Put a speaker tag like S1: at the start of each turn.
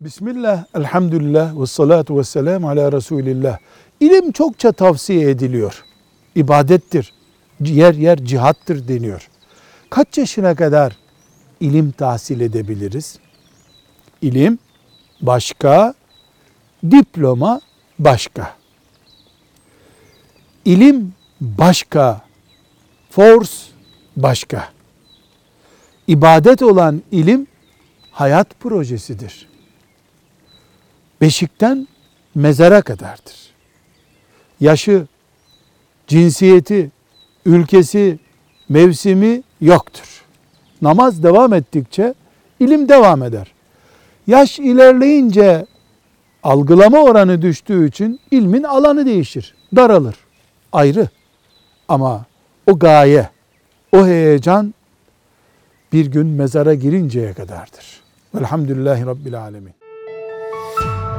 S1: Bismillah, elhamdülillah ve salatu ve selamu ala Resulillah. İlim çokça tavsiye ediliyor. İbadettir, yer yer cihattır deniyor. Kaç yaşına kadar ilim tahsil edebiliriz? İlim başka, diploma başka. İlim başka, force başka. İbadet olan ilim hayat projesidir. Beşikten mezara kadardır. Yaşı, cinsiyeti, ülkesi, mevsimi yoktur. Namaz devam ettikçe ilim devam eder. Yaş ilerleyince algılama oranı düştüğü için ilmin alanı değişir, daralır. Ayrı. Ama o gaye, o heyecan bir gün mezara girinceye kadardır. Velhamdülillahi Rabbil Alemin. you